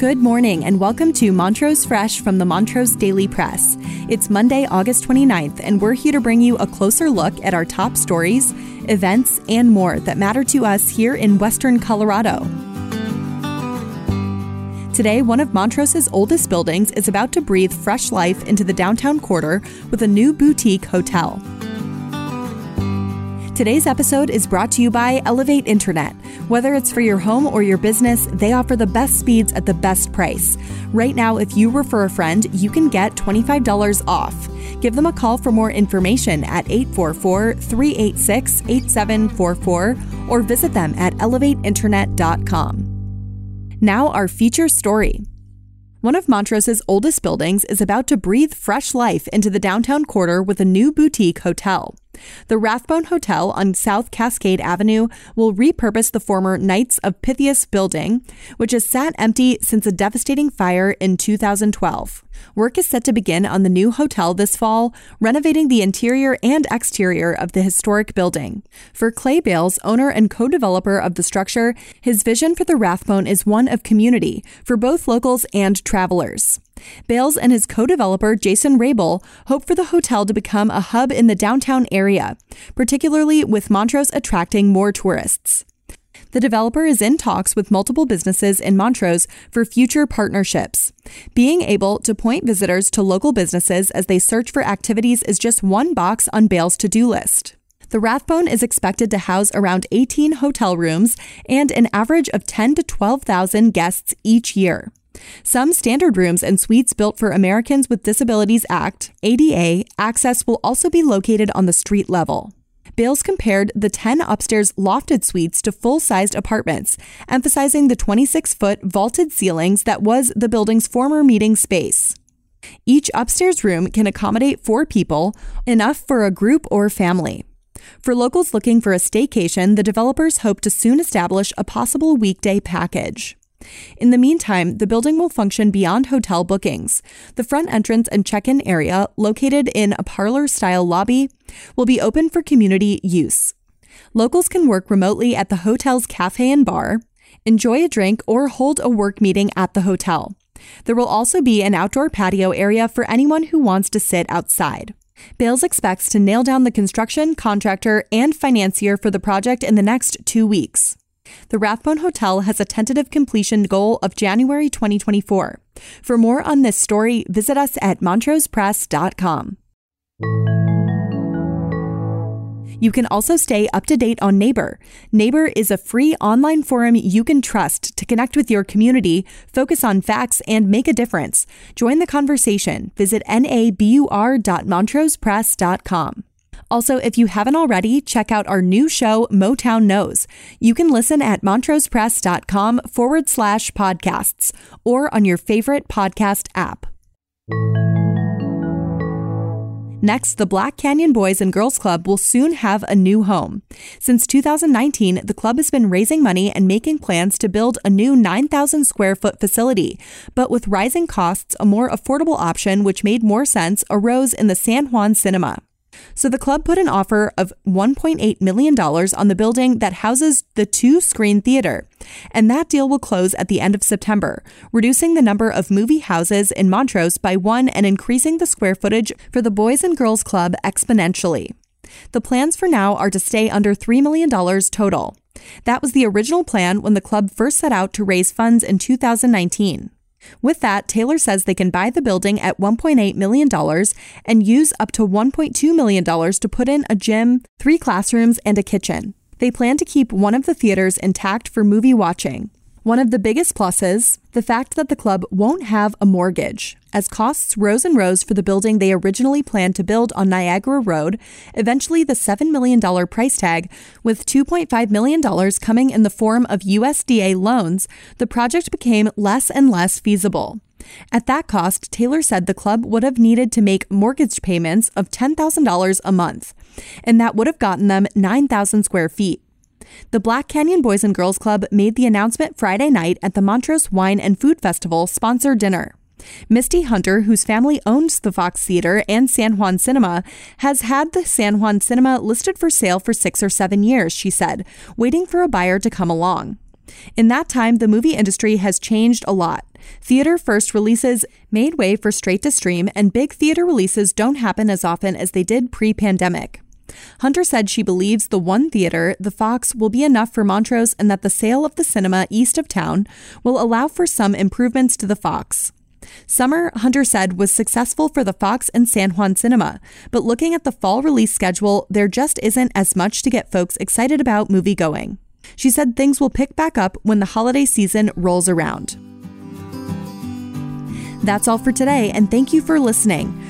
Good morning and welcome to Montrose Fresh from the Montrose Daily Press. It's Monday, August 29th, and we're here to bring you a closer look at our top stories, events, and more that matter to us here in Western Colorado. Today, one of Montrose's oldest buildings is about to breathe fresh life into the downtown quarter with a new boutique hotel. Today's episode is brought to you by Elevate Internet. Whether it's for your home or your business, they offer the best speeds at the best price. Right now, if you refer a friend, you can get $25 off. Give them a call for more information at 844 386 8744 or visit them at elevateinternet.com. Now, our feature story. One of Montrose's oldest buildings is about to breathe fresh life into the downtown quarter with a new boutique hotel. The Rathbone Hotel on South Cascade Avenue will repurpose the former Knights of Pythias building, which has sat empty since a devastating fire in 2012. Work is set to begin on the new hotel this fall, renovating the interior and exterior of the historic building. For Clay Bales, owner and co developer of the structure, his vision for the Rathbone is one of community for both locals and travelers. Bales and his co developer, Jason Rabel, hope for the hotel to become a hub in the downtown area, particularly with Montrose attracting more tourists. The developer is in talks with multiple businesses in Montrose for future partnerships. Being able to point visitors to local businesses as they search for activities is just one box on Bale's to do list. The Rathbone is expected to house around 18 hotel rooms and an average of 10 to 12,000 guests each year. Some standard rooms and suites built for Americans with Disabilities Act, ADA, access will also be located on the street level. Bales compared the 10 upstairs lofted suites to full sized apartments, emphasizing the 26 foot vaulted ceilings that was the building's former meeting space. Each upstairs room can accommodate four people, enough for a group or family. For locals looking for a staycation, the developers hope to soon establish a possible weekday package. In the meantime, the building will function beyond hotel bookings. The front entrance and check in area, located in a parlor style lobby, will be open for community use. Locals can work remotely at the hotel's cafe and bar, enjoy a drink, or hold a work meeting at the hotel. There will also be an outdoor patio area for anyone who wants to sit outside. Bales expects to nail down the construction, contractor, and financier for the project in the next two weeks. The Rathbone Hotel has a tentative completion goal of January 2024. For more on this story, visit us at montrosepress.com. You can also stay up to date on Neighbor. Neighbor is a free online forum you can trust to connect with your community, focus on facts, and make a difference. Join the conversation. Visit nabur.montrosepress.com. Also, if you haven't already, check out our new show, Motown Knows. You can listen at montrosepress.com forward slash podcasts or on your favorite podcast app. Next, the Black Canyon Boys and Girls Club will soon have a new home. Since 2019, the club has been raising money and making plans to build a new 9,000 square foot facility. But with rising costs, a more affordable option, which made more sense, arose in the San Juan Cinema. So the club put an offer of $1.8 million on the building that houses the two screen theater. And that deal will close at the end of September, reducing the number of movie houses in Montrose by one and increasing the square footage for the Boys and Girls Club exponentially. The plans for now are to stay under $3 million total. That was the original plan when the club first set out to raise funds in 2019. With that, Taylor says they can buy the building at $1.8 million and use up to $1.2 million to put in a gym, three classrooms, and a kitchen. They plan to keep one of the theaters intact for movie watching. One of the biggest pluses, the fact that the club won't have a mortgage. As costs rose and rose for the building they originally planned to build on Niagara Road, eventually the $7 million price tag, with $2.5 million coming in the form of USDA loans, the project became less and less feasible. At that cost, Taylor said the club would have needed to make mortgage payments of $10,000 a month, and that would have gotten them 9,000 square feet. The Black Canyon Boys and Girls Club made the announcement Friday night at the Montrose Wine and Food Festival sponsor dinner. Misty Hunter, whose family owns the Fox Theater and San Juan Cinema, has had the San Juan Cinema listed for sale for six or seven years, she said, waiting for a buyer to come along. In that time, the movie industry has changed a lot. Theater first releases made way for straight to stream, and big theater releases don't happen as often as they did pre pandemic. Hunter said she believes the one theater, the Fox, will be enough for Montrose and that the sale of the cinema east of town will allow for some improvements to the Fox. Summer, Hunter said, was successful for the Fox and San Juan Cinema, but looking at the fall release schedule, there just isn't as much to get folks excited about movie going. She said things will pick back up when the holiday season rolls around. That's all for today, and thank you for listening.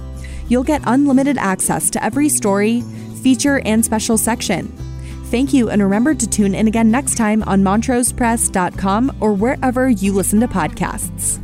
You'll get unlimited access to every story, feature, and special section. Thank you, and remember to tune in again next time on montrosepress.com or wherever you listen to podcasts.